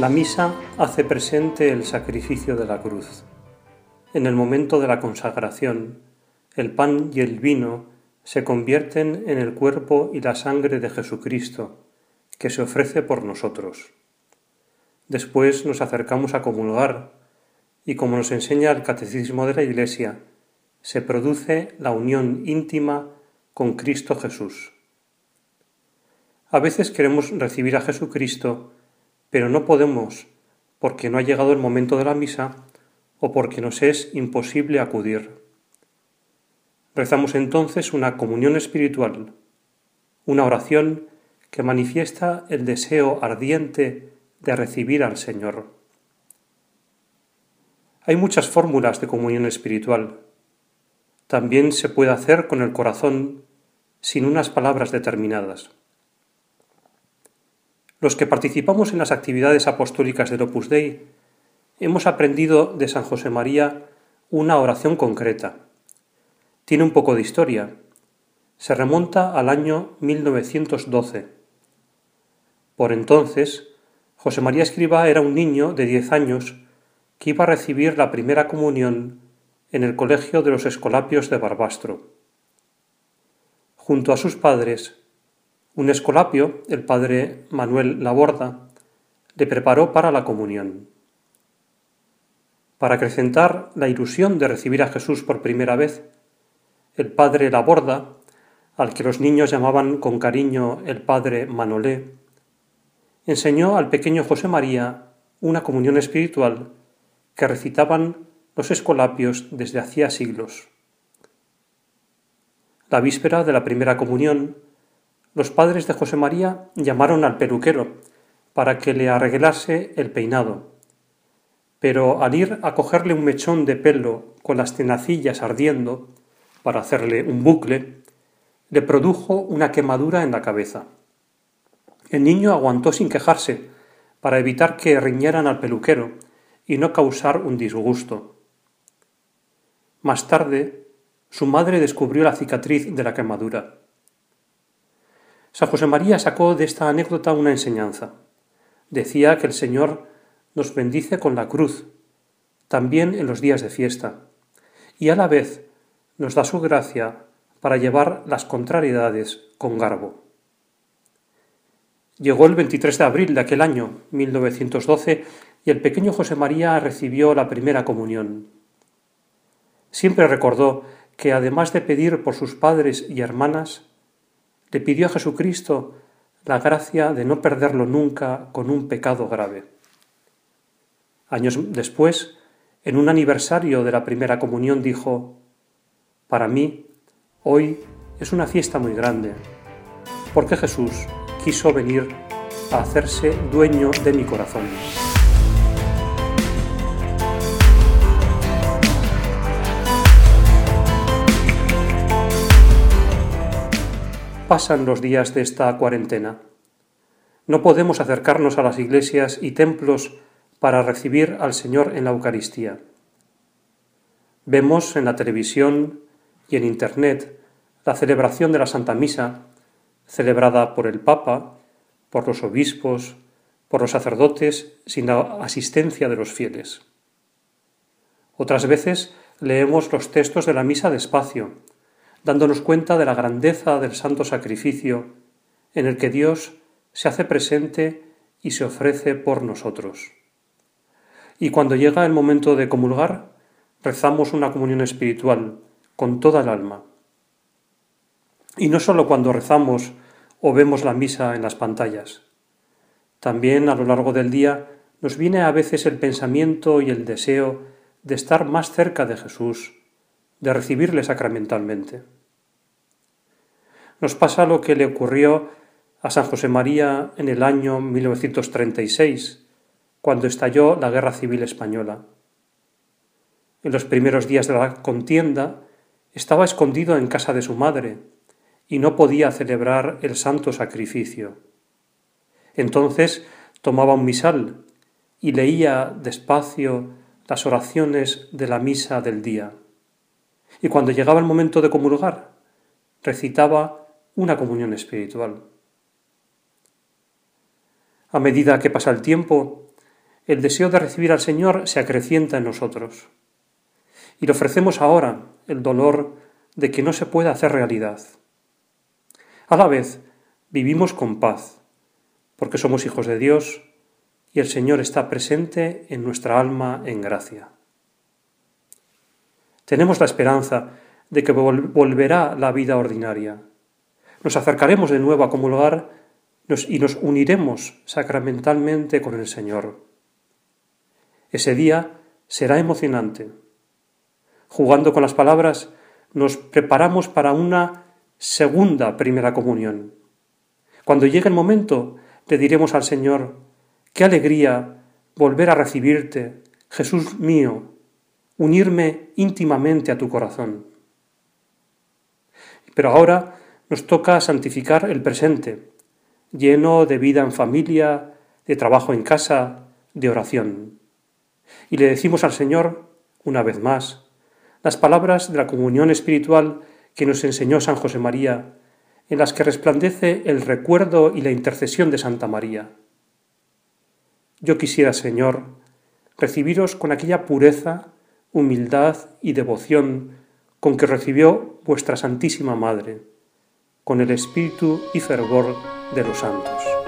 La misa hace presente el sacrificio de la cruz. En el momento de la consagración, el pan y el vino se convierten en el cuerpo y la sangre de Jesucristo, que se ofrece por nosotros. Después nos acercamos a comulgar y como nos enseña el Catecismo de la Iglesia, se produce la unión íntima con Cristo Jesús. A veces queremos recibir a Jesucristo, pero no podemos porque no ha llegado el momento de la misa o porque nos es imposible acudir. Rezamos entonces una comunión espiritual, una oración que manifiesta el deseo ardiente de recibir al Señor. Hay muchas fórmulas de comunión espiritual. También se puede hacer con el corazón sin unas palabras determinadas. Los que participamos en las actividades apostólicas del Opus Dei hemos aprendido de San José María una oración concreta. Tiene un poco de historia. Se remonta al año 1912. Por entonces, José María Escriba era un niño de diez años que iba a recibir la primera comunión en el Colegio de los Escolapios de Barbastro. Junto a sus padres, un escolapio, el padre Manuel Laborda, le preparó para la comunión. Para acrecentar la ilusión de recibir a Jesús por primera vez, el padre Laborda, al que los niños llamaban con cariño el padre Manolé, enseñó al pequeño José María una comunión espiritual que recitaban los escolapios desde hacía siglos. La víspera de la primera comunión, los padres de José María llamaron al peluquero para que le arreglase el peinado. Pero al ir a cogerle un mechón de pelo con las tenacillas ardiendo, para hacerle un bucle, le produjo una quemadura en la cabeza. El niño aguantó sin quejarse, para evitar que riñeran al peluquero y no causar un disgusto. Más tarde, su madre descubrió la cicatriz de la quemadura. San José María sacó de esta anécdota una enseñanza. Decía que el Señor nos bendice con la cruz, también en los días de fiesta, y a la vez nos da su gracia para llevar las contrariedades con garbo. Llegó el 23 de abril de aquel año, 1912, y el pequeño José María recibió la primera comunión. Siempre recordó que, además de pedir por sus padres y hermanas, le pidió a Jesucristo la gracia de no perderlo nunca con un pecado grave. Años después, en un aniversario de la primera comunión, dijo, Para mí, hoy es una fiesta muy grande, porque Jesús quiso venir a hacerse dueño de mi corazón. Pasan los días de esta cuarentena. No podemos acercarnos a las iglesias y templos para recibir al Señor en la Eucaristía. Vemos en la televisión y en Internet la celebración de la Santa Misa, celebrada por el Papa, por los obispos, por los sacerdotes, sin la asistencia de los fieles. Otras veces leemos los textos de la misa despacio, dándonos cuenta de la grandeza del santo sacrificio en el que Dios se hace presente y se ofrece por nosotros. Y cuando llega el momento de comulgar, rezamos una comunión espiritual con toda el alma. Y no sólo cuando rezamos o vemos la misa en las pantallas. También a lo largo del día nos viene a veces el pensamiento y el deseo de estar más cerca de Jesús, de recibirle sacramentalmente. Nos pasa lo que le ocurrió a San José María en el año 1936, cuando estalló la Guerra Civil Española. En los primeros días de la contienda estaba escondido en casa de su madre y no podía celebrar el santo sacrificio. Entonces tomaba un misal y leía despacio las oraciones de la misa del día. Y cuando llegaba el momento de comulgar, recitaba una comunión espiritual. A medida que pasa el tiempo, el deseo de recibir al Señor se acrecienta en nosotros. Y le ofrecemos ahora el dolor de que no se pueda hacer realidad. A la vez, vivimos con paz, porque somos hijos de Dios y el Señor está presente en nuestra alma en gracia. Tenemos la esperanza de que volverá la vida ordinaria. Nos acercaremos de nuevo a comulgar y nos uniremos sacramentalmente con el Señor. Ese día será emocionante. Jugando con las palabras, nos preparamos para una segunda primera comunión. Cuando llegue el momento, le diremos al Señor, qué alegría volver a recibirte, Jesús mío, unirme íntimamente a tu corazón. Pero ahora nos toca santificar el presente, lleno de vida en familia, de trabajo en casa, de oración. Y le decimos al Señor, una vez más, las palabras de la comunión espiritual que nos enseñó San José María, en las que resplandece el recuerdo y la intercesión de Santa María. Yo quisiera, Señor, recibiros con aquella pureza, humildad y devoción con que recibió vuestra Santísima Madre, con el espíritu y fervor de los santos.